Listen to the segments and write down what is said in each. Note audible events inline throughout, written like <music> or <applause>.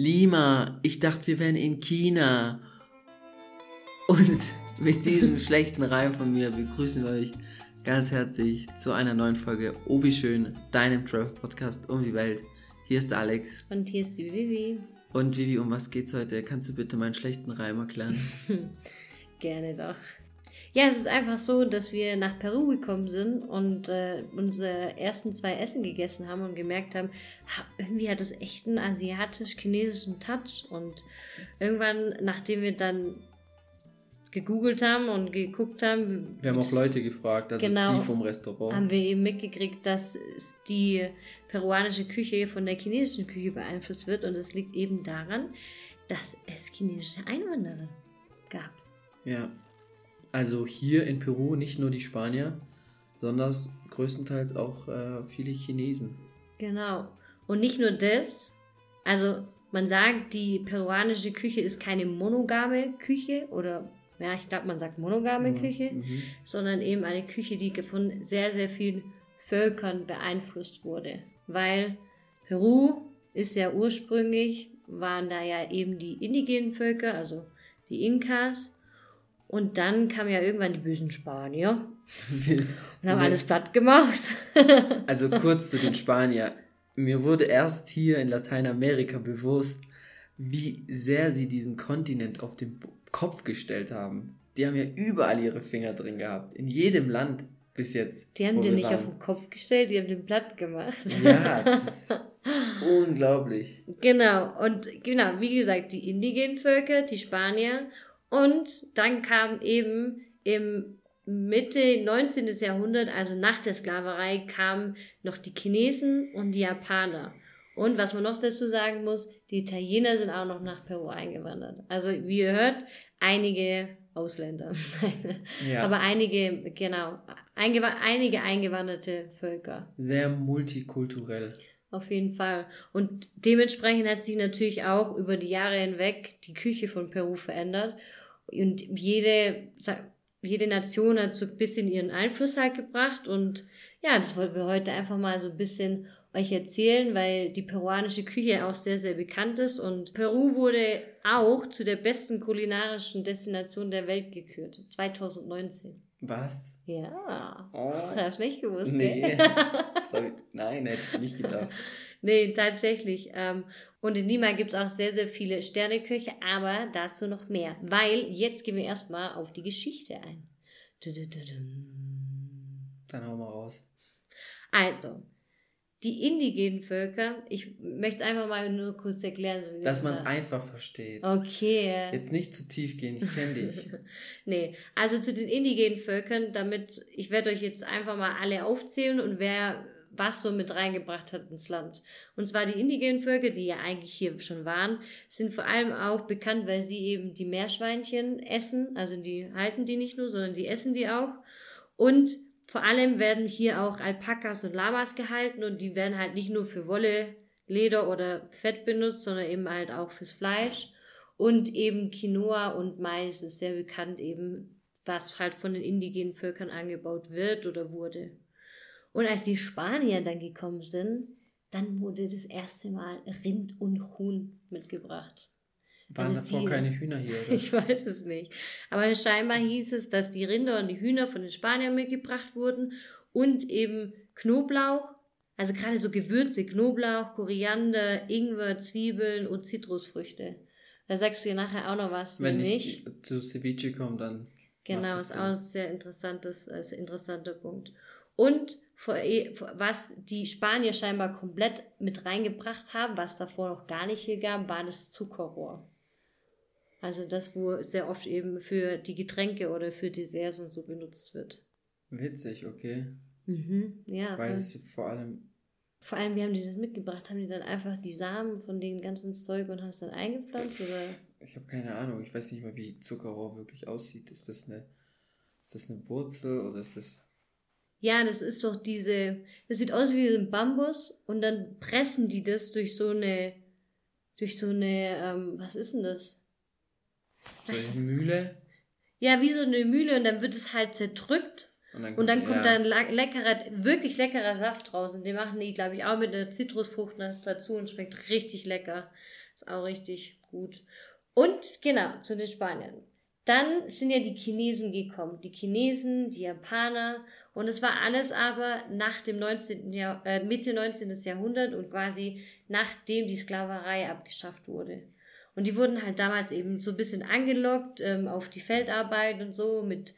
Lima, ich dachte, wir wären in China. Und <laughs> mit diesem schlechten Reim von mir begrüßen wir euch ganz herzlich zu einer neuen Folge Oh wie schön, deinem Travel Podcast um die Welt. Hier ist Alex. Und hier ist die Vivi. Und Vivi, um was geht's heute? Kannst du bitte meinen schlechten Reim erklären? <laughs> Gerne doch. Ja, es ist einfach so, dass wir nach Peru gekommen sind und äh, unsere ersten zwei Essen gegessen haben und gemerkt haben, ha, irgendwie hat es echt einen asiatisch-chinesischen Touch. Und irgendwann, nachdem wir dann gegoogelt haben und geguckt haben. Wir haben auch Leute gefragt, also genau, die vom Restaurant. Haben wir eben mitgekriegt, dass die peruanische Küche von der chinesischen Küche beeinflusst wird und es liegt eben daran, dass es chinesische Einwanderer gab. Ja. Also hier in Peru nicht nur die Spanier, sondern größtenteils auch äh, viele Chinesen. Genau. Und nicht nur das, also man sagt, die peruanische Küche ist keine monogame Küche oder ja, ich glaube, man sagt monogame mhm. Küche, mhm. sondern eben eine Küche, die von sehr, sehr vielen Völkern beeinflusst wurde. Weil Peru ist ja ursprünglich, waren da ja eben die indigenen Völker, also die Inkas. Und dann kamen ja irgendwann die bösen Spanier und haben alles platt gemacht. <laughs> also kurz zu den Spaniern. Mir wurde erst hier in Lateinamerika bewusst, wie sehr sie diesen Kontinent auf den Kopf gestellt haben. Die haben ja überall ihre Finger drin gehabt. In jedem Land bis jetzt. Die haben den nicht waren. auf den Kopf gestellt, die haben den platt gemacht. Ja, <laughs> das ist unglaublich. Genau, und genau, wie gesagt, die indigenen Völker, die Spanier. Und dann kam eben im Mitte 19. Jahrhundert, also nach der Sklaverei, kamen noch die Chinesen und die Japaner. Und was man noch dazu sagen muss, die Italiener sind auch noch nach Peru eingewandert. Also wie ihr hört, einige Ausländer. <laughs> ja. Aber einige, genau, einige eingewanderte Völker. Sehr multikulturell. Auf jeden Fall. Und dementsprechend hat sich natürlich auch über die Jahre hinweg die Küche von Peru verändert. Und jede, jede Nation hat so ein bisschen ihren Einfluss halt gebracht. Und ja, das wollten wir heute einfach mal so ein bisschen euch erzählen, weil die peruanische Küche auch sehr, sehr bekannt ist und Peru wurde auch zu der besten kulinarischen Destination der Welt gekürt, 2019. Was? Ja. Oh. Hast du nicht gewusst, nee. Sorry. Nein, hätte ich nicht gedacht. <laughs> nee, tatsächlich. Ähm, und in Lima gibt es auch sehr, sehr viele Sterneköche, aber dazu noch mehr. Weil jetzt gehen wir erstmal auf die Geschichte ein. Dann hauen wir raus. Also, die indigenen Völker, ich möchte es einfach mal nur kurz erklären. So Dass man es einfach versteht. Okay. Jetzt nicht zu tief gehen, ich kenne dich. <laughs> nee, also zu den indigenen Völkern, damit, ich werde euch jetzt einfach mal alle aufzählen und wer was so mit reingebracht hat ins Land. Und zwar die indigenen Völker, die ja eigentlich hier schon waren, sind vor allem auch bekannt, weil sie eben die Meerschweinchen essen. Also die halten die nicht nur, sondern die essen die auch. Und vor allem werden hier auch Alpakas und Lamas gehalten und die werden halt nicht nur für Wolle, Leder oder Fett benutzt, sondern eben halt auch fürs Fleisch. Und eben Quinoa und Mais ist sehr bekannt eben, was halt von den indigenen Völkern angebaut wird oder wurde. Und als die Spanier dann gekommen sind, dann wurde das erste Mal Rind und Huhn mitgebracht. Waren also davor die, keine Hühner hier? Oder? <laughs> Ich weiß es nicht. Aber scheinbar hieß es, dass die Rinder und die Hühner von den Spaniern mitgebracht wurden und eben Knoblauch, also gerade so Gewürze, Knoblauch, Koriander, Ingwer, Zwiebeln und Zitrusfrüchte. Da sagst du ja nachher auch noch was, wenn, wenn ich zu Ceviche komme, dann. Genau, ist auch ein sehr interessantes, äh, interessanter Punkt. Und was die Spanier scheinbar komplett mit reingebracht haben, was davor noch gar nicht hier gab, war das Zuckerrohr. Also das, wo sehr oft eben für die Getränke oder für Desserts und so benutzt wird. Witzig, okay. Mhm, ja. Weil es vor allem. Vor allem, wie haben die das mitgebracht? Haben die dann einfach die Samen von den ganzen Zeug und haben es dann eingepflanzt? Oder? Ich habe keine Ahnung. Ich weiß nicht mal, wie Zuckerrohr wirklich aussieht. Ist das eine, ist das eine Wurzel oder ist das. Ja, das ist doch diese. Das sieht aus wie ein Bambus und dann pressen die das durch so eine. Durch so eine. Ähm, was ist denn das? So eine Mühle? Ja, wie so eine Mühle und dann wird es halt zerdrückt. Und dann, und dann kommt ja. da ein leckerer, wirklich leckerer Saft raus. Und den machen die, glaube ich, auch mit einer Zitrusfrucht dazu und schmeckt richtig lecker. Ist auch richtig gut. Und genau, zu den Spaniern. Dann sind ja die Chinesen gekommen. Die Chinesen, die Japaner. Und es war alles aber nach dem 19. Jahr, äh, Mitte 19. Jahrhundert und quasi nachdem die Sklaverei abgeschafft wurde. Und die wurden halt damals eben so ein bisschen angelockt ähm, auf die Feldarbeit und so mit,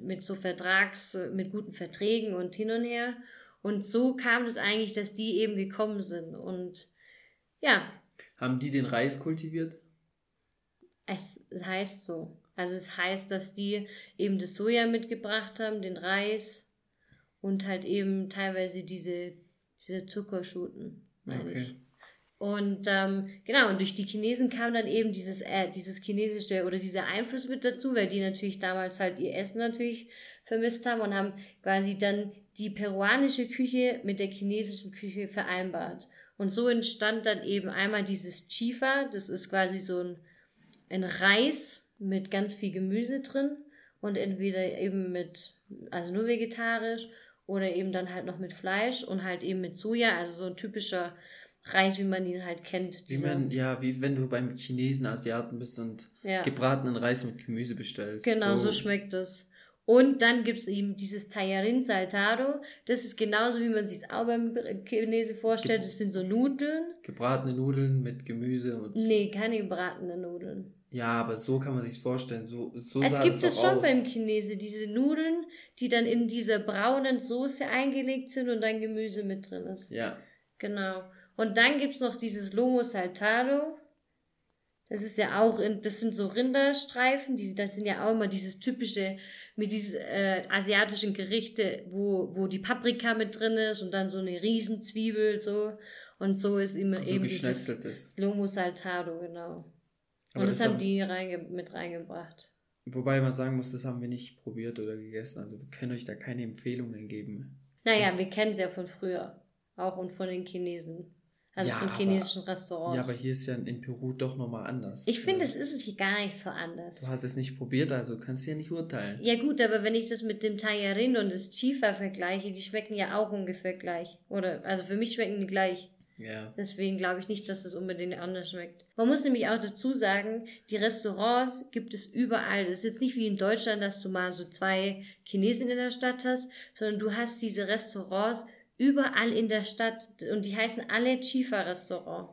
mit so Vertrags, mit guten Verträgen und hin und her. Und so kam es eigentlich, dass die eben gekommen sind. Und ja. Haben die den Reis kultiviert? Es heißt so. Also es heißt, dass die eben das Soja mitgebracht haben, den Reis und halt eben teilweise diese, diese Zuckerschoten, meine okay. ich. Und ähm, genau, und durch die Chinesen kam dann eben dieses, äh, dieses chinesische oder dieser Einfluss mit dazu, weil die natürlich damals halt ihr Essen natürlich vermisst haben und haben quasi dann die peruanische Küche mit der chinesischen Küche vereinbart. Und so entstand dann eben einmal dieses Chifa, das ist quasi so ein, ein Reis mit ganz viel Gemüse drin und entweder eben mit, also nur vegetarisch oder eben dann halt noch mit Fleisch und halt eben mit Soja, also so ein typischer Reis, wie man ihn halt kennt. Wie man, ja, wie wenn du beim Chinesen, Asiaten bist und ja. gebratenen Reis mit Gemüse bestellst. Genau, so, so schmeckt es. Und dann gibt es eben dieses Tallarin Saltado. Das ist genauso, wie man sich es auch beim Chinese vorstellt. Ge das sind so Nudeln. Gebratene Nudeln mit Gemüse und. Nee, keine gebratenen Nudeln. Ja, aber so kann man sich vorstellen. So, so es gibt es schon aus. beim Chinese, diese Nudeln, die dann in dieser braunen Soße eingelegt sind und dann Gemüse mit drin ist. Ja. Genau. Und dann gibt es noch dieses Lomo Saltado. Das ist ja auch, in, das sind so Rinderstreifen, die, das sind ja auch immer dieses typische, mit diesen äh, asiatischen Gerichte, wo, wo die Paprika mit drin ist und dann so eine Riesenzwiebel so. Und so ist immer also eben dieses Lomo Saltado, genau. Aber und das, das haben die reinge mit reingebracht. Wobei man sagen muss, das haben wir nicht probiert oder gegessen. Also wir können euch da keine Empfehlungen geben. Naja, wir kennen es ja von früher. Auch und von den Chinesen. Also ja, von chinesischen aber, Restaurants. Ja, aber hier ist ja in Peru doch nochmal anders. Ich finde, es ist hier gar nicht so anders. Du hast es nicht probiert, also kannst du ja nicht urteilen. Ja gut, aber wenn ich das mit dem Tallarin und das Chifa vergleiche, die schmecken ja auch ungefähr gleich. Oder, also für mich schmecken die gleich. Ja. Deswegen glaube ich nicht, dass es unbedingt anders schmeckt. Man muss nämlich auch dazu sagen, die Restaurants gibt es überall. Das ist jetzt nicht wie in Deutschland, dass du mal so zwei Chinesen in der Stadt hast, sondern du hast diese Restaurants überall in der Stadt und die heißen alle Chifa-Restaurant.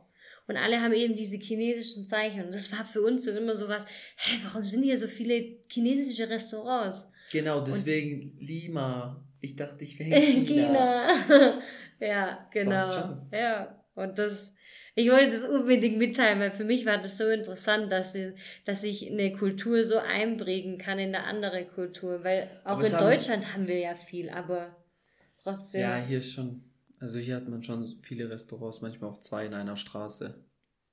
Und alle haben eben diese chinesischen Zeichen. Und das war für uns so immer so was, hä, warum sind hier so viele chinesische Restaurants? Genau, deswegen und, Lima. Ich dachte, ich wäre in <laughs> China. China. <laughs> ja, das genau. Ja, und das, ich wollte das unbedingt mitteilen, weil für mich war das so interessant, dass, dass sich eine Kultur so einprägen kann in eine andere Kultur. Weil auch in Deutschland haben wir ja viel, aber Trotzdem. Ja, hier schon, also hier hat man schon viele Restaurants, manchmal auch zwei in einer Straße.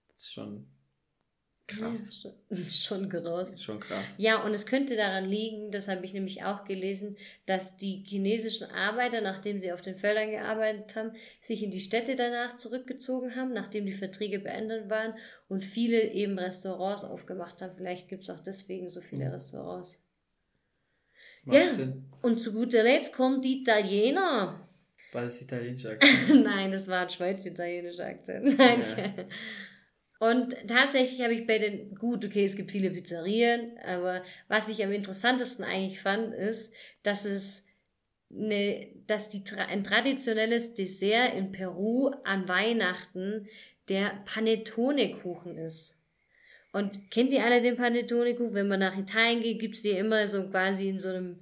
Das ist schon krass. Ja, schon, <laughs> schon ist schon krass. Ja, und es könnte daran liegen, das habe ich nämlich auch gelesen, dass die chinesischen Arbeiter, nachdem sie auf den Feldern gearbeitet haben, sich in die Städte danach zurückgezogen haben, nachdem die Verträge beendet waren und viele eben Restaurants aufgemacht haben. Vielleicht gibt es auch deswegen so viele mhm. Restaurants. Macht ja, Sinn. und zu guter Letzt kommt die Italiener. <laughs> War das italienischer <laughs> Akzent? Nein, das war ein schweiz-italienischer Akzent. Nein. Ja. <laughs> Und tatsächlich habe ich bei den, gut, okay, es gibt viele Pizzerien, aber was ich am interessantesten eigentlich fand, ist, dass es eine, dass die, ein traditionelles Dessert in Peru an Weihnachten der Panettone-Kuchen ist. Und kennt ihr alle den Panettone-Kuchen? Wenn man nach Italien geht, gibt's die immer so quasi in so einem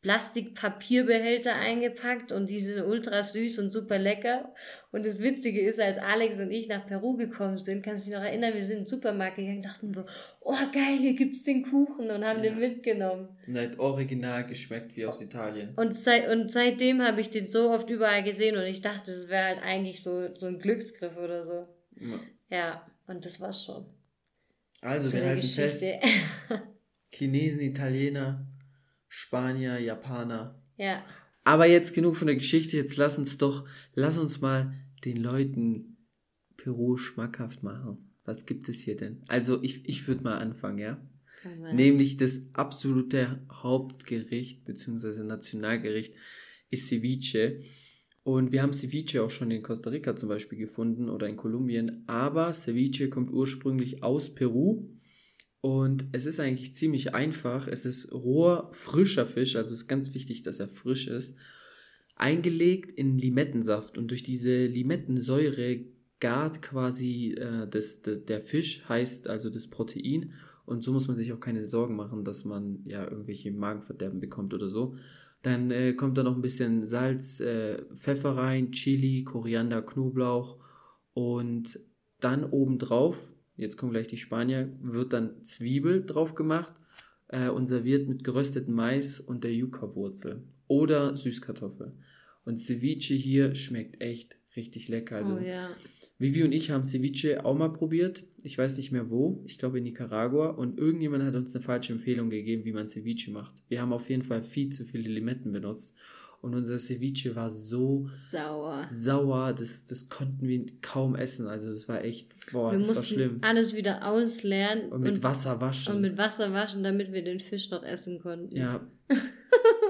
Plastikpapierbehälter eingepackt und die sind ultra süß und super lecker. Und das Witzige ist, als Alex und ich nach Peru gekommen sind, kannst du dich noch erinnern, wir sind in den Supermarkt gegangen, dachten wir, oh geil, hier gibt's den Kuchen und haben ja. den mitgenommen. Und hat original geschmeckt wie aus Italien. Und, seit, und seitdem habe ich den so oft überall gesehen und ich dachte, das wäre halt eigentlich so, so ein Glücksgriff oder so. Ja, ja und das war's schon. Also, wir halten fest. Chinesen, Italiener, Spanier, Japaner. Ja. Aber jetzt genug von der Geschichte. Jetzt lass uns doch, lass uns mal den Leuten Peru schmackhaft machen. Was gibt es hier denn? Also, ich, ich würde mal anfangen, ja? Okay. Nämlich das absolute Hauptgericht bzw. Nationalgericht ist Ceviche. Und wir haben Ceviche auch schon in Costa Rica zum Beispiel gefunden oder in Kolumbien. Aber Ceviche kommt ursprünglich aus Peru. Und es ist eigentlich ziemlich einfach. Es ist roher, frischer Fisch. Also es ist ganz wichtig, dass er frisch ist. Eingelegt in Limettensaft. Und durch diese Limettensäure gart quasi äh, das, das, der Fisch, heißt also das Protein. Und so muss man sich auch keine Sorgen machen, dass man ja irgendwelche Magenverderben bekommt oder so. Dann äh, kommt da noch ein bisschen Salz, äh, Pfeffer rein, Chili, Koriander, Knoblauch und dann obendrauf, jetzt kommen gleich die Spanier, wird dann Zwiebel drauf gemacht äh, und serviert mit gerösteten Mais und der Yucca-Wurzel oder Süßkartoffel. Und Ceviche hier schmeckt echt richtig lecker. Also oh ja. Vivi und ich haben Ceviche auch mal probiert. Ich weiß nicht mehr wo. Ich glaube in Nicaragua. Und irgendjemand hat uns eine falsche Empfehlung gegeben, wie man Ceviche macht. Wir haben auf jeden Fall viel zu viele Limetten benutzt. Und unser Ceviche war so sauer. Sauer, das, das konnten wir kaum essen. Also das war echt, boah, wir das mussten war schlimm. alles wieder ausleeren. Und mit Wasser waschen. Und mit Wasser waschen, damit wir den Fisch noch essen konnten. Ja. <laughs>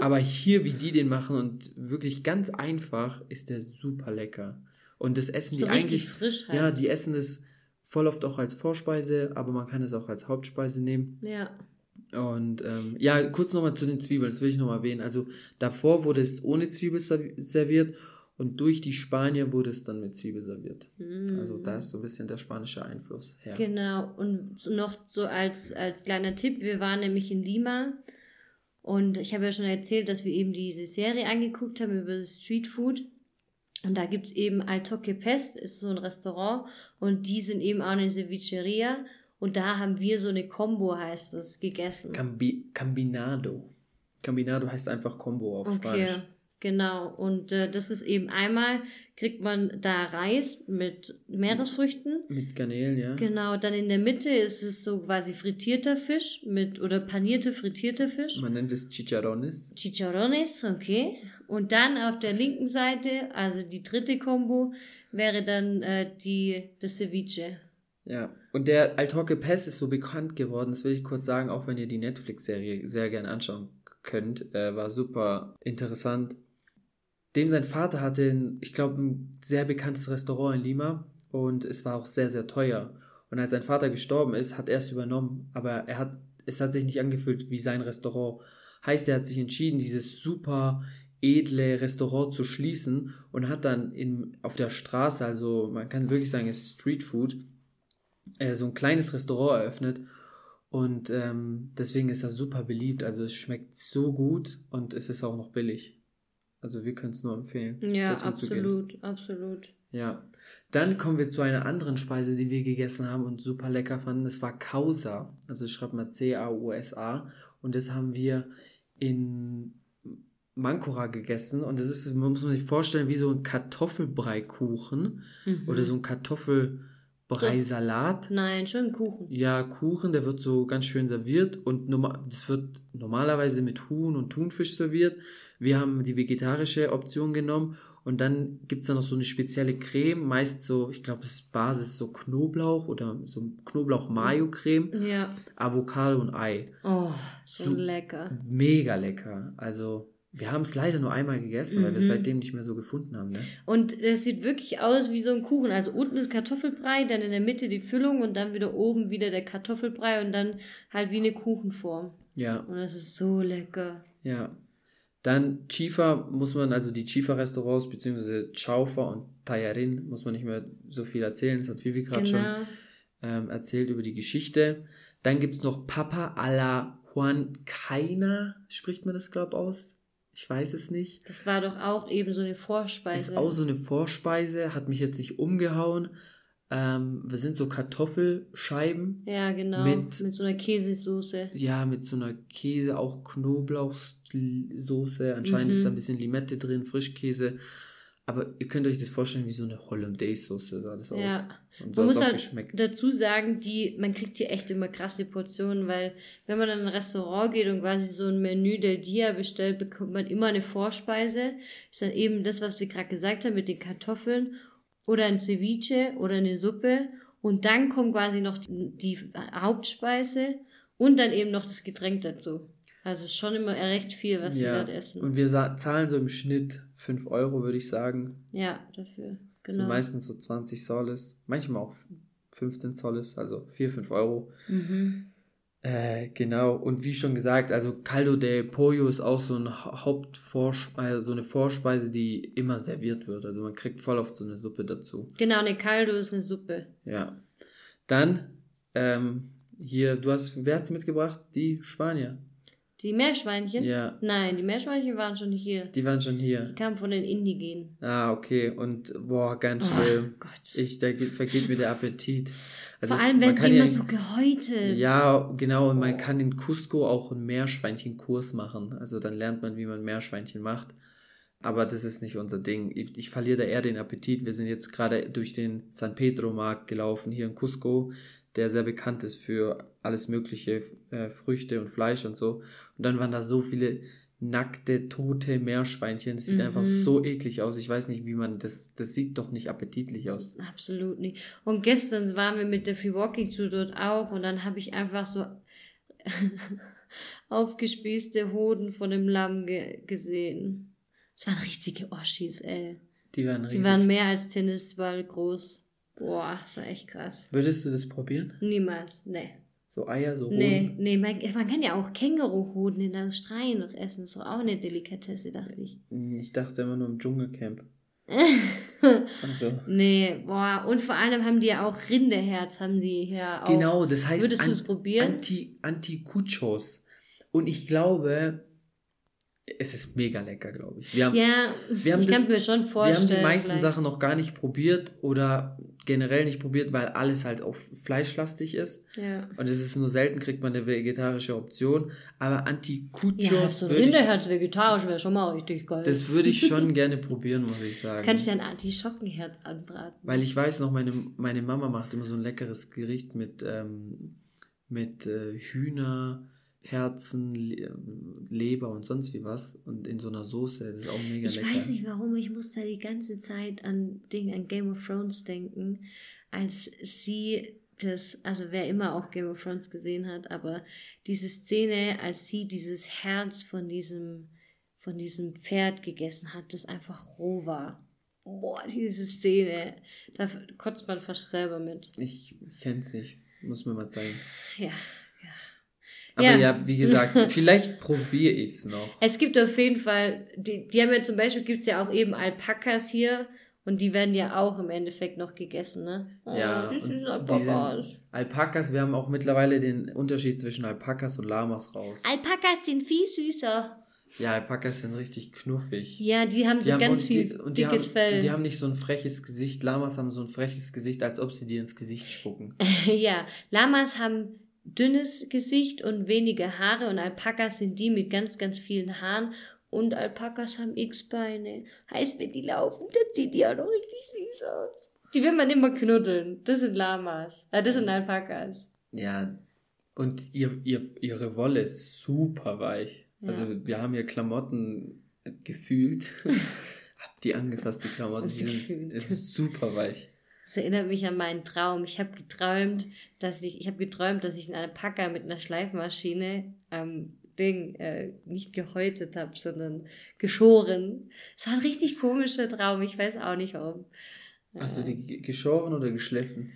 Aber hier, wie die den machen und wirklich ganz einfach, ist der super lecker. Und das essen So die eigentlich. frisch halt. Ja, die essen das voll oft auch als Vorspeise, aber man kann es auch als Hauptspeise nehmen. Ja. Und ähm, ja, kurz nochmal zu den Zwiebeln, das will ich nochmal erwähnen. Also davor wurde es ohne Zwiebel serv- serviert und durch die Spanier wurde es dann mit Zwiebel serviert. Also da ist so ein bisschen der spanische Einfluss her. Mm. Genau, und noch so als, als kleiner Tipp, wir waren nämlich in Lima und ich habe ja schon erzählt, dass wir eben diese Serie angeguckt haben über das Street Food. Und da gibt es eben Al Toque Pest, ist so ein Restaurant und die sind eben auch eine Cevicheria und da haben wir so eine Combo, heißt das, gegessen. Cambi Cambinado. Cambinado heißt einfach Combo auf Okay, Spanisch. Genau. Und äh, das ist eben einmal, kriegt man da Reis mit Meeresfrüchten. Mit Garnelen, ja. Genau, dann in der Mitte ist es so quasi frittierter Fisch mit oder panierte frittierter Fisch. Man nennt es Chicharrones. Chicharrones, okay. Und dann auf der linken Seite, also die dritte Kombo, wäre dann äh, die das Ceviche. Ja, und der Altorque Pest ist so bekannt geworden, das will ich kurz sagen, auch wenn ihr die Netflix-Serie sehr gerne anschauen könnt, äh, war super interessant. Dem sein Vater hatte, ich glaube, ein sehr bekanntes Restaurant in Lima und es war auch sehr, sehr teuer. Und als sein Vater gestorben ist, hat er es übernommen, aber er hat, es hat sich nicht angefühlt wie sein Restaurant. Heißt, er hat sich entschieden, dieses super edle Restaurant zu schließen und hat dann in, auf der Straße, also man kann wirklich sagen, es ist Street Food, äh, so ein kleines Restaurant eröffnet und ähm, deswegen ist er super beliebt. Also es schmeckt so gut und es ist auch noch billig. Also wir können es nur empfehlen. Ja, absolut, absolut. Ja. Dann kommen wir zu einer anderen Speise, die wir gegessen haben und super lecker fanden. Das war Causa. Also ich schreibe mal C-A-U-S-A. Und das haben wir in Mancora gegessen. Und das ist, man muss sich vorstellen, wie so ein Kartoffelbreikuchen Mhm. oder so ein Kartoffelbrei-Salat. Nein, schon Kuchen. Ja, Kuchen, der wird so ganz schön serviert und das wird normalerweise mit Huhn und Thunfisch serviert. Wir haben die vegetarische Option genommen und dann gibt's da noch so eine spezielle Creme, meist so, ich glaube, das ist Basis so Knoblauch oder so Knoblauch-Mayo-Creme, Ja. Avocado und Ei. Oh, so lecker. Mega lecker. Also, wir haben es leider nur einmal gegessen, weil wir es Mhm. seitdem nicht mehr so gefunden haben. Ne? Und das sieht wirklich aus wie so ein Kuchen. Also unten ist Kartoffelbrei, dann in der Mitte die Füllung und dann wieder oben wieder der Kartoffelbrei und dann halt wie eine Kuchenform. Ja. Und das ist so lecker. Ja. Dann Chifa muss man, also die Chifa-Restaurants, beziehungsweise Chaufa und Tayarin, muss man nicht mehr so viel erzählen. Das hat Vivi gerade Genau. schon ähm, erzählt über die Geschichte. Dann gibt's noch Papa a la Juan Caina, spricht man das, glaube aus? Ich weiß es nicht. Das war doch auch eben so eine Vorspeise. Ist auch so eine Vorspeise, hat mich jetzt nicht umgehauen. Ähm, wir sind so Kartoffelscheiben. ja, genau. mit- Mit, so einer Käsesoße. Ja, mit so einer Käse, auch Knoblauchsoße. Anscheinend ist da ein bisschen Limette drin, Frischkäse. Aber ihr könnt euch das vorstellen, wie so eine Hollandaise-Soße sah das aus. Ja. Und so Man muss auch halt geschmeckt. dazu sagen, die, man kriegt hier echt immer krasse Portionen, weil wenn man in ein Restaurant geht und quasi so ein Menü del Dia bestellt, bekommt man immer eine Vorspeise. Ist dann eben das, was wir gerade gesagt haben mit den Kartoffeln oder ein Ceviche oder eine Suppe. Und dann kommt quasi noch die, die Hauptspeise und dann eben noch das Getränk dazu. Also es ist schon immer recht viel, was sie ja. dort essen. Und wir zahlen so im Schnitt 5 Euro, würde ich sagen. Ja, dafür. Das sind Genau. meistens so 20 Soles, manchmal auch 15 Soles, also 4, 5 Euro. Mhm. Äh, genau, und wie schon gesagt, also Caldo de Pollo ist auch so ein Ha- Hauptvorspeise, so eine Vorspeise, die immer serviert wird. Also man kriegt voll oft so eine Suppe dazu. Genau, eine Caldo ist eine Suppe. Ja. Dann, ähm, hier, du hast, wer hat's mitgebracht? Die Spanier. Die Meerschweinchen? Ja, Nein, die Meerschweinchen waren schon hier. die waren schon hier. Die kamen von den Indigenen. Ah, okay. Und boah, ganz Oh schlimm. Gott. Ich, da geht, vergeht mir der Appetit. Also Vor allem werden die ja immer in- so gehäutet. Ja, genau. Und man kann in Cusco auch einen Meerschweinchenkurs machen. Also dann lernt man, wie man Meerschweinchen macht. Aber das ist nicht unser Ding. Ich, ich verliere da eher den Appetit. Wir sind jetzt gerade durch den San Pedro Markt gelaufen, hier in Cusco, der sehr bekannt ist für alles mögliche, äh, Früchte und Fleisch und so. Und dann waren da so viele nackte, tote Meerschweinchen. Das sieht Mhm. einfach so eklig aus. Ich weiß nicht, wie man das, das sieht doch nicht appetitlich aus. Absolut nicht. Und gestern waren wir mit der Free Walking Tour dort auch und dann habe ich einfach so <laughs> aufgespießte Hoden von dem Lamm ge gesehen. Das waren richtige Oschis, ey. Die waren Die riesig. waren mehr als Tennisball groß. Boah, das war echt krass. Würdest du das probieren? Niemals, nee. So Eier, so Nee, Hoden? nee, man, man kann ja auch Känguruhoden in Australien noch essen. Das ist doch auch eine Delikatesse, dachte ich. Ich dachte immer nur im Dschungelcamp. <laughs> Also. Nee, boah, und vor allem haben die ja auch Rinderherz, haben die hier auch. Genau, das heißt Würdest du es probieren? Anti, Anticuchos. Und ich glaube, es ist mega lecker, glaube ich. Wir haben, Ja, wir haben ich kann mir schon wir vorstellen. haben die meisten vielleicht. Sachen noch gar nicht probiert oder generell nicht probiert, weil alles halt auch fleischlastig ist. Ja. Und es ist nur selten, kriegt man eine vegetarische Option. Aber Anticuchos Ja, so Rinderherz vegetarisch wäre schon mal richtig geil. das würde ich <laughs> schon gerne probieren, muss ich sagen. Kannst du ja ein Anti-Schockenherz anbraten. Weil ich weiß noch, meine, meine Mama macht immer so ein leckeres Gericht mit, ähm, mit äh, Hühnerherzen, Le Leber und sonst wie was. Und in so einer Soße. Das ist auch mega ich lecker. weiß nicht warum, ich muss da die ganze Zeit an Ding, an Game of Thrones denken, als sie das, also wer immer auch Game of Thrones gesehen hat, aber diese Szene, als sie dieses Herz von diesem, von diesem Pferd gegessen hat, das einfach roh war. Boah, diese Szene, da kotzt man fast selber mit. Ich kenn's nicht. Muss mir mal zeigen. Ja. Aber Ja. ja, wie gesagt, <laughs> vielleicht probiere ich's noch. Es gibt auf jeden Fall, die, die haben ja zum Beispiel, gibt's ja auch eben Alpakas hier und die werden ja auch im Endeffekt noch gegessen, ne? Ja, Oh, das und ist Alpakas. Alpakas, wir haben auch mittlerweile den Unterschied zwischen Alpakas und Lamas raus. Alpakas sind viel süßer. Ja, Alpakas sind richtig knuffig. Ja, die haben so Die haben, ganz viel die, und die dickes haben, Fell. Die haben nicht so ein freches Gesicht. Lamas haben so ein freches Gesicht, als ob sie dir ins Gesicht spucken. <laughs> ja, Lamas haben dünnes Gesicht und wenige Haare und Alpakas sind die mit ganz, ganz vielen Haaren und Alpakas haben x Beine. Heißt, wenn die laufen, dann sieht die auch noch richtig süß aus. Die will man immer knuddeln. Das sind Lamas. Äh, das sind Alpakas. Ja, und ihr, ihr, ihre Wolle ist super weich. Ja. Also wir haben hier Klamotten gefühlt. <laughs> Habt die angefasst, die Klamotten. Hab Die sind, ist super weich. Das erinnert mich an meinen Traum. Ich habe geträumt, dass ich, ich habe geträumt, dass ich einen Alpaka mit einer Schleifmaschine am Ding äh, nicht gehäutet habe, sondern geschoren. Es war ein richtig komischer Traum. Ich weiß auch nicht warum. Hast du die ge- geschoren oder geschliffen?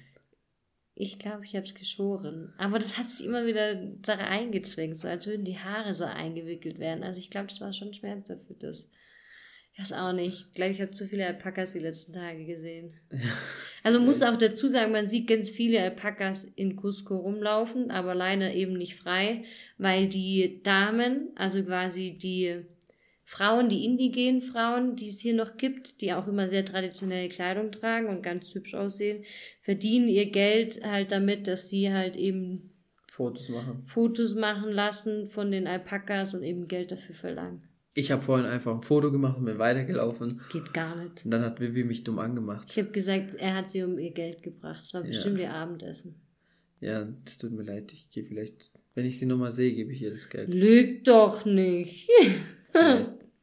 Ich glaube, ich habe es geschoren. Aber das hat sich immer wieder da eingezwängt, so als würden die Haare so eingewickelt werden. Also ich glaube, das war schon schmerzhaft für das. Ich weiß auch nicht. Ich glaube, ich habe zu viele Alpakas die letzten Tage gesehen. Also muss auch dazu sagen, man sieht ganz viele Alpakas in Cusco rumlaufen, aber leider eben nicht frei, weil die Damen, also quasi die Frauen, die indigenen Frauen, die es hier noch gibt, die auch immer sehr traditionelle Kleidung tragen und ganz hübsch aussehen, verdienen ihr Geld halt damit, dass sie halt eben Fotos machen. Fotos machen lassen von den Alpakas und eben Geld dafür verlangen. Ich habe vorhin einfach ein Foto gemacht und bin weitergelaufen. Geht gar nicht. Und dann hat Vivi mich dumm angemacht. Ich habe gesagt, er hat sie um ihr Geld gebracht. Das war Ja. bestimmt ihr Abendessen. Ja, das tut mir leid. Ich gehe vielleicht, wenn ich sie nochmal sehe, gebe ich ihr das Geld. Lüg doch nicht. <laughs>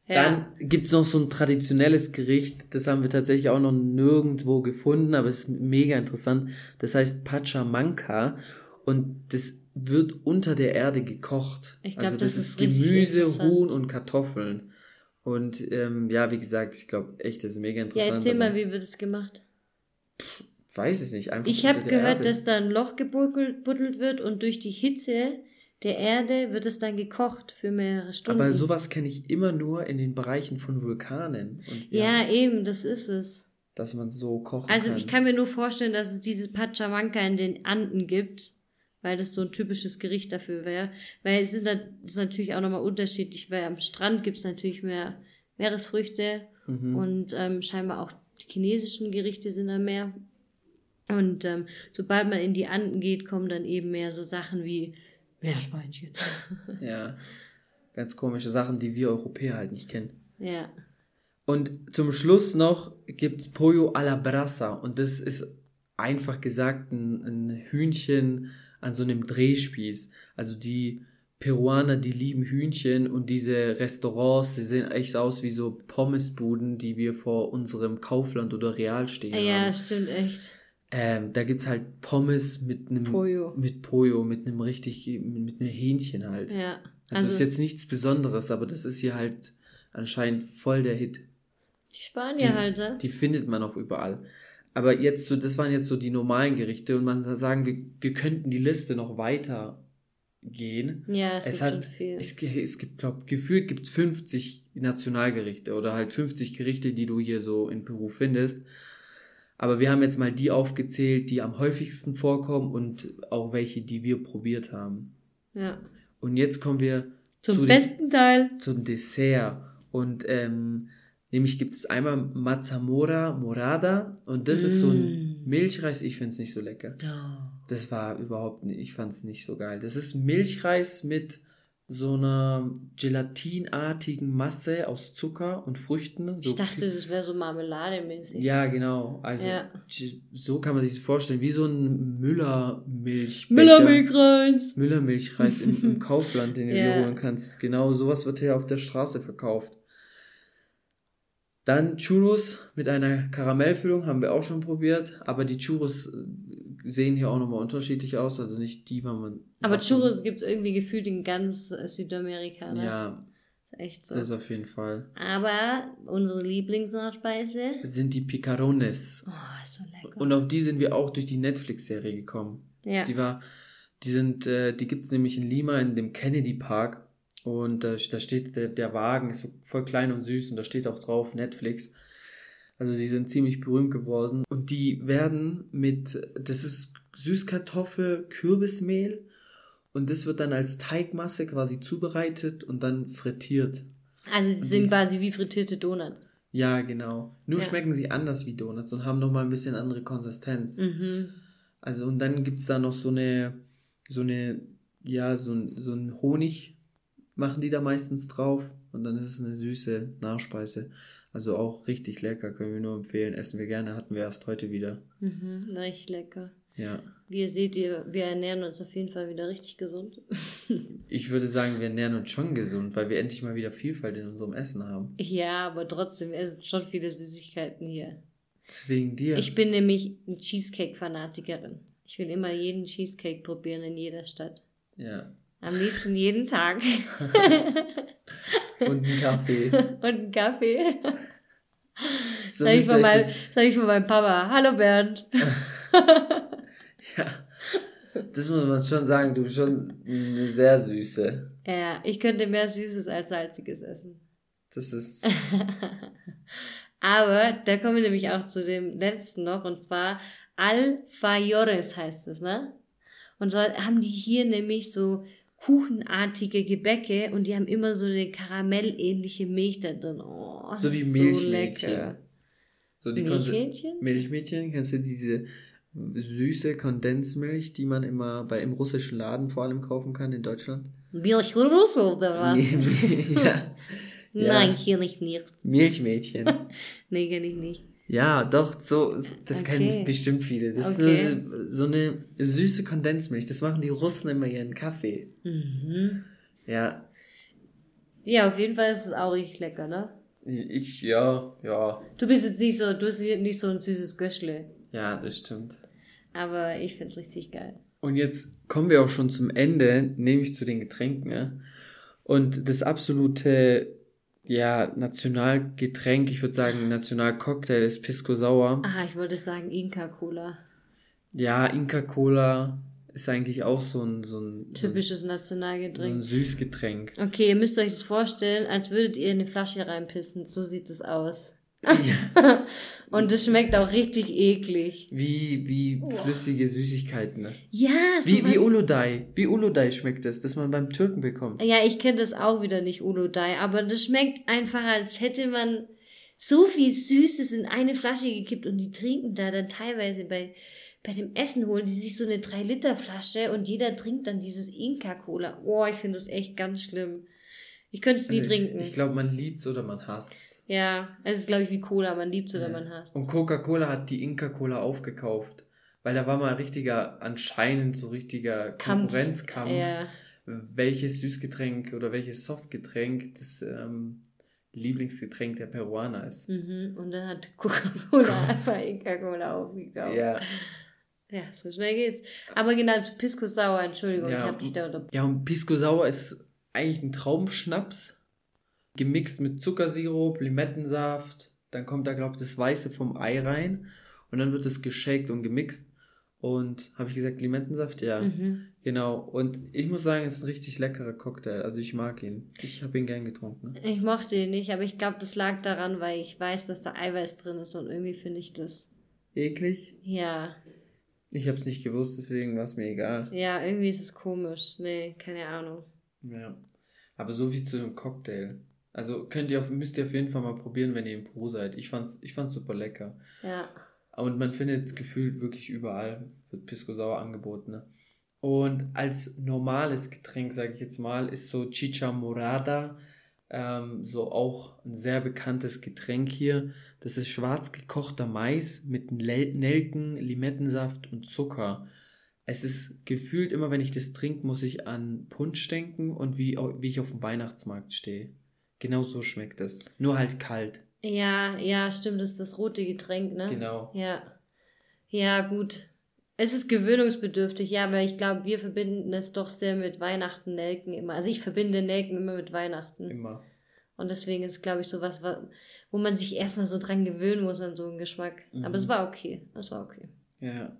Ja. Dann gibt's noch so ein traditionelles Gericht, das haben wir tatsächlich auch noch nirgendwo gefunden, aber es ist mega interessant. Das heißt Pachamanca Und das wird unter der Erde gekocht. Ich glaub, also das, das ist Gemüse. Huhn und Kartoffeln. Und ähm, ja, wie gesagt, ich glaube echt, das ist mega Ja, interessant. erzähl mal, wie wird das gemacht? weiß es nicht, einfach Ich habe gehört, Erde. dass da ein Loch gebuddelt wird und durch die Hitze der Erde wird es dann gekocht für mehrere Stunden. Aber sowas kenne ich immer nur in den Bereichen von Vulkanen. Und ja, eben, das ist es. Dass man so kochen Also kann. ich kann mir nur vorstellen, dass es dieses Pachamanca in den Anden gibt, weil das so ein typisches Gericht dafür wäre. Weil es ist, nat- ist natürlich auch nochmal unterschiedlich, weil am Strand gibt es natürlich mehr Meeresfrüchte Mhm. und ähm, scheinbar auch die chinesischen Gerichte sind da mehr. Und ähm, sobald man in die Anden geht, kommen dann eben mehr so Sachen wie Meerschweinchen. <laughs> Ja. Ganz komische Sachen, die wir Europäer halt nicht kennen. ja. Und zum Schluss noch gibt's Pollo a la Brasa. Und das ist einfach gesagt ein, ein Hühnchen an so einem Drehspieß. Also die Peruaner, die lieben Hühnchen und diese Restaurants, die sehen echt aus wie so Pommesbuden, die wir vor unserem Kaufland oder Real stehen Ja, haben. stimmt echt. Ähm, da gibt's halt Pommes mit einem Pollo. mit Pollo, mit einem richtig, mit einem Hähnchen halt. Ja. Also, Also, das ist jetzt nichts Besonderes, aber das ist hier halt anscheinend voll der Hit. die Spanier halt, ne? Die findet man auch überall. Aber jetzt so, das waren jetzt so die normalen Gerichte und man sagen, wir, wir könnten die Liste noch weiter gehen. Ja, es, Es gibt hat, schon viel. es, es gibt, glaub, gefühlt gibt's 50 Nationalgerichte oder halt 50 Gerichte, die du hier so in Peru findest. Aber wir haben jetzt mal die aufgezählt, die am häufigsten vorkommen und auch welche, die wir probiert haben. ja. Und jetzt kommen wir Zum zu den- besten Teil. zum Dessert. Und ähm, nämlich gibt es einmal Mazamora Morada und das ist so ein Mm. Milchreis. Ich finde es nicht so lecker. Das war überhaupt nicht, ich fand es nicht so geil. Das ist Milchreis mit so einer gelatinartigen Masse aus Zucker und Früchten. So Ich dachte, das wäre so marmelademäßig. ja, genau. Also Ja. so kann man sich das vorstellen, wie so ein Müller-Milch. Müllermilchreis. Müllermilchreis im, im <laughs> Kaufland, den du Ja. dir holen kannst. Genau, sowas wird hier auf der Straße verkauft. Dann Churros mit einer Karamellfüllung haben wir auch schon probiert, aber die Churros äh, sehen hier auch nochmal unterschiedlich aus, also nicht die, was man. Aber Churros gibt es irgendwie gefühlt in ganz äh, Südamerika, ne? Ja, Ist echt so. das auf jeden Fall. Aber unsere Lieblingsnachspeise. Sind die Picarones. Oh, ist so lecker. Und auf die sind wir auch durch die Netflix-Serie gekommen. ja. Die war, die sind, äh, die gibt's nämlich in Lima in dem Kennedy Park und da, da steht der, der Wagen ist so voll klein und süß und da steht auch drauf Netflix. Also die sind ziemlich berühmt geworden und die werden mit, das ist Süßkartoffel, Kürbismehl und das wird dann als Teigmasse quasi zubereitet und dann frittiert. Also sie sind quasi wie frittierte Donuts. Ja, genau. Nur Ja. schmecken sie anders wie Donuts und haben nochmal ein bisschen andere Konsistenz. Mhm. Also und dann gibt's da noch so eine, so eine, ja, so ein, so ein Honig machen die da meistens drauf und dann ist es eine süße Nachspeise. Also auch richtig lecker, können wir nur empfehlen. Essen wir gerne, hatten wir erst heute wieder. Mhm. Richtig lecker. Ja. Wie ihr seht, ihr, wir ernähren uns auf jeden Fall wieder richtig gesund. <laughs> Ich würde sagen, wir ernähren uns schon gesund, weil wir endlich mal wieder Vielfalt in unserem Essen haben. ja, aber trotzdem, es sind schon viele Süßigkeiten hier. Deswegen dir. Ich bin nämlich eine Cheesecake-Fanatikerin. Ich will immer jeden Cheesecake probieren in jeder Stadt. ja. Am liebsten jeden Tag. <laughs> Und einen Kaffee. <laughs> Und einen Kaffee. So sag, ich von mein, sag ich von meinem Papa. Hallo Bernd. <laughs> ja. Das muss man schon sagen, du bist schon eine sehr süße. Ja, ich könnte mehr Süßes als Salziges essen. Das ist, Aber da kommen wir nämlich auch zu dem letzten noch, und zwar Alfajores heißt es, ne? Und so haben die hier nämlich so kuchenartige Gebäcke und die haben immer so eine karamellähnliche Milch da drin. Oh, So wie Milchmädchen. so die Konsi- Milchmädchen? Milchmädchen, kennst du diese süße Kondensmilch, die man immer bei im russischen Laden vor allem kaufen kann in Deutschland? Milchrussel oder was? ja. <laughs> Ja. Nein, hier nicht nicht. Milchmädchen. <laughs> Nee, kenn ich nicht. Ja, doch, so, so- das Okay. kennen bestimmt viele. Das Okay. ist eine, so eine süße Kondensmilch. Das machen die Russen immer ihren Kaffee. Mhm. Ja, Ja, auf jeden Fall ist es auch richtig lecker, ne? ich, ja, ja. Du bist jetzt nicht so, du bist nicht so ein süßes Göschle. Ja, das stimmt. Aber ich find's richtig geil. Und jetzt kommen wir auch schon zum Ende, nämlich zu den Getränken. Ja? Und das absolute ja, Nationalgetränk, ich würde sagen Nationalcocktail ist Pisco Sauer. Ah, ich wollte sagen Inca Cola. Ja, Inca Cola ist eigentlich auch so ein, so ein typisches Nationalgetränk. So ein Süßgetränk. Okay, ihr müsst euch das vorstellen, als würdet ihr in eine Flasche reinpissen. So sieht es aus. Ja. <laughs> und es schmeckt auch richtig eklig. Wie, wie flüssige Süßigkeiten. Ne? Ja, so Wie, wie Uludai. Wie Uludai schmeckt das, das man beim Türken bekommt. Ja, ich kenne das auch wieder nicht, Uludai. Aber das schmeckt einfach, als hätte man so viel Süßes in eine Flasche gekippt und die trinken da dann teilweise bei bei dem Essen holen die sich so eine 3-Liter-Flasche und jeder trinkt dann dieses Inka-Cola. Oh, ich finde das echt ganz schlimm. Ich könnte es nie also trinken. Ich, glaube, man liebt es oder man hasst es. Ja, es ist, glaube ich, wie Cola. Man liebt es oder ja. man hasst Und Coca-Cola hat die Inka-Cola aufgekauft. Weil da war mal richtiger, anscheinend so richtiger Konkurrenzkampf. Ja. Welches Süßgetränk oder welches Softgetränk das ähm, Lieblingsgetränk der Peruaner ist. Mhm. Und dann hat Coca-Cola <laughs> einfach Inka-Cola aufgekauft. Ja. Ja, so schnell geht's. Aber genau, Pisco Sauer, Entschuldigung, ja, ich habe dich da unter. Ja, und Pisco Sauer ist eigentlich ein Traumschnaps, gemixt mit Zuckersirup, Limettensaft. Dann kommt da, glaube ich, das Weiße vom Ei rein. Und dann wird es geshakt und gemixt. Und habe ich gesagt, Limettensaft? Ja. Mhm. Genau. Und ich muss sagen, es ist ein richtig leckerer Cocktail. Also ich mag ihn. Ich habe ihn gern getrunken. Ich mochte ihn nicht, aber ich glaube, das lag daran, weil ich weiß, dass da Eiweiß drin ist und irgendwie finde ich das. Eklig? Ja. Ich habe es nicht gewusst, deswegen war es mir egal. Ja, irgendwie ist es komisch. Nee, keine Ahnung. Ja. Aber so wie zu dem Cocktail. Also könnt ihr auf, müsst ihr auf jeden Fall mal probieren, wenn ihr in Pro seid. Ich fand's, ich fand's super lecker. Ja. Und man findet es gefühlt wirklich überall, wird Pisco Sauer angeboten. Ne? Und als normales Getränk, sage ich jetzt mal, ist so Chicha Morada ähm, so auch ein sehr bekanntes Getränk hier. Das ist schwarz gekochter Mais mit Nelken, Limettensaft und Zucker. Es ist gefühlt immer, wenn ich das trinke, muss ich an Punsch denken und wie, wie ich auf dem Weihnachtsmarkt stehe. Genau so schmeckt es. Nur halt kalt. Ja, ja, stimmt, das ist das rote Getränk, ne? Genau. Ja. Ja, gut. Es ist gewöhnungsbedürftig, ja, weil ich glaube, wir verbinden es doch sehr mit Weihnachten, Nelken immer. Also ich verbinde Nelken immer mit Weihnachten. Immer. Und deswegen ist, glaube ich, so was, wo man sich erstmal so dran gewöhnen muss an so einen Geschmack. Mhm. Aber es war okay. Es war okay. Ja.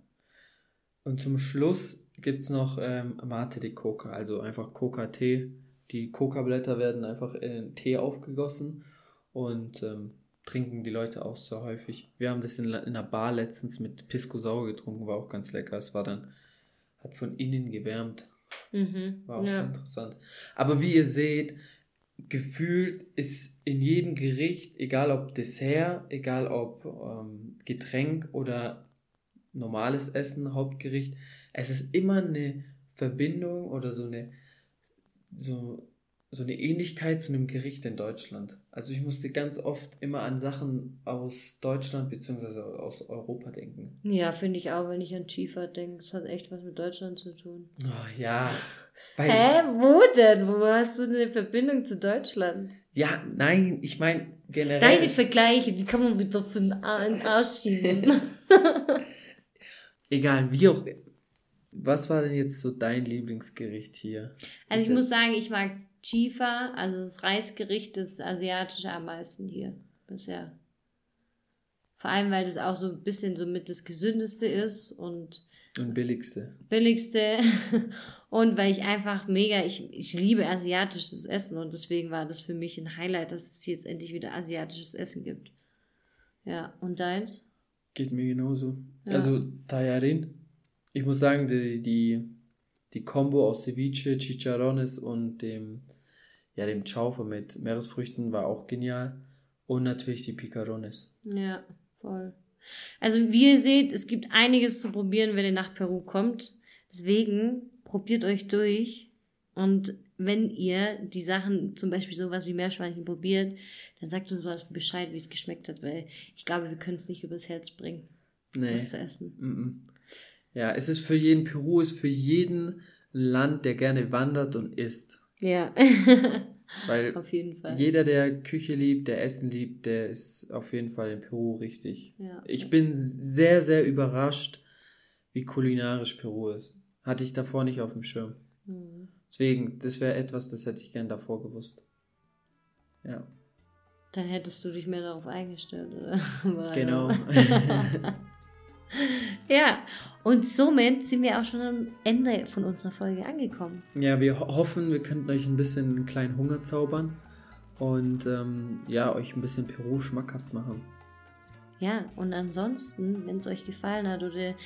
Und zum Schluss gibt es noch ähm, Mate de Coca, also einfach Coca-Tee. Die Coca-Blätter werden einfach in Tee aufgegossen und ähm, trinken die Leute auch so häufig. Wir haben das in, in einer Bar letztens mit Pisco Sauer getrunken, war auch ganz lecker. Es war dann, hat von innen gewärmt. Mhm, war auch ja. sehr interessant. Aber wie ihr seht, gefühlt ist in jedem Gericht, egal ob Dessert, egal ob ähm, Getränk oder normales Essen, Hauptgericht, es ist immer eine Verbindung oder so eine so so eine Ähnlichkeit zu einem Gericht in Deutschland. Also ich musste ganz oft immer an Sachen aus Deutschland bzw. aus Europa denken. Ja, finde ich auch, wenn ich an Schiefer denke. Es hat echt was mit Deutschland zu tun. Oh, ja. <laughs> Hä? Wo denn? Wo hast du eine Verbindung zu Deutschland? Ja, nein, ich meine generell. Deine Vergleiche, die kann man wieder von den Arsch schieben. <laughs> Egal, wie auch. Was war denn jetzt so dein Lieblingsgericht hier? Also ich muss sagen, ich mag Chifa, also das Reisgericht, das asiatische am meisten hier bisher. Vor allem, weil das auch so ein bisschen so mit das gesündeste ist und. Und billigste. Billigste. <laughs> Und weil ich einfach mega, ich, ich liebe asiatisches Essen und deswegen war das für mich ein Highlight, dass es jetzt endlich wieder asiatisches Essen gibt. Ja, und deins? Geht mir genauso. Ja. Also, Tayarin. Ich muss sagen, die, die, die Kombo aus Ceviche, Chicharrones und dem ja, dem Chaufer mit Meeresfrüchten war auch genial. Und natürlich die Picarones. Ja, voll. Also wie ihr seht, es gibt einiges zu probieren, wenn ihr nach Peru kommt. Deswegen probiert euch durch. Und wenn ihr die Sachen, zum Beispiel sowas wie Meerschweinchen probiert, dann sagt uns was Bescheid, wie es geschmeckt hat, weil ich glaube, wir können es nicht übers Herz bringen, nee. das zu essen. Mm -mm. Ja, es ist für jeden, Peru ist für jeden Land, der gerne wandert und isst. Ja. <laughs> Weil auf jeden Fall. jeder, der Küche liebt, der Essen liebt, der ist auf jeden Fall in Peru richtig. Ja. Ich bin sehr, sehr überrascht, wie kulinarisch Peru ist. Hatte ich davor nicht auf dem Schirm. Hm. Deswegen, das wäre etwas, das hätte ich gern davor gewusst. Ja, Dann hättest du dich mehr darauf eingestellt, oder? <laughs> Genau. <laughs> Ja, und somit sind wir auch schon am Ende von unserer Folge angekommen. ja, wir ho hoffen, wir könnten euch ein bisschen einen kleinen Hunger zaubern und ähm, ja, euch ein bisschen Peru schmackhaft machen. Ja, und ansonsten, wenn es euch gefallen hat oder ihr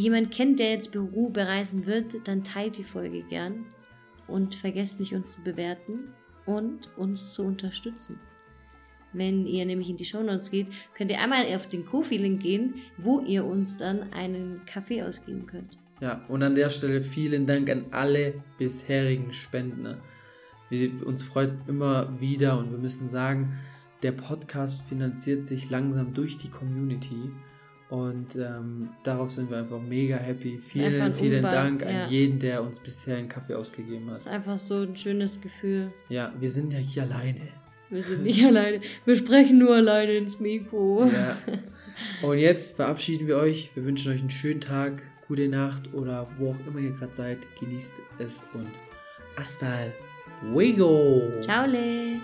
jemanden kennt, der jetzt Peru bereisen wird, dann teilt die Folge gern und vergesst nicht, uns zu bewerten und uns zu unterstützen. Wenn ihr nämlich in die Shownotes geht, könnt ihr einmal auf den Kofi-Link gehen, wo ihr uns dann einen Kaffee ausgeben könnt. Ja, und an der Stelle vielen Dank an alle bisherigen Spender. Wir, uns freut es immer wieder und wir müssen sagen, der Podcast finanziert sich langsam durch die Community und ähm, darauf sind wir einfach mega happy. einfach Vielen, ein vielen Umbau, Dank ja. an jeden, der uns bisher einen Kaffee ausgegeben Das hat. ist einfach so ein schönes Gefühl. Ja, wir sind ja hier alleine. Wir sind nicht <laughs> alleine. Wir sprechen nur alleine ins Mikro. Ja. Und jetzt verabschieden wir euch. Wir wünschen euch einen schönen Tag, gute Nacht oder wo auch immer ihr gerade seid. Genießt es und hasta luego. Ciao, Le.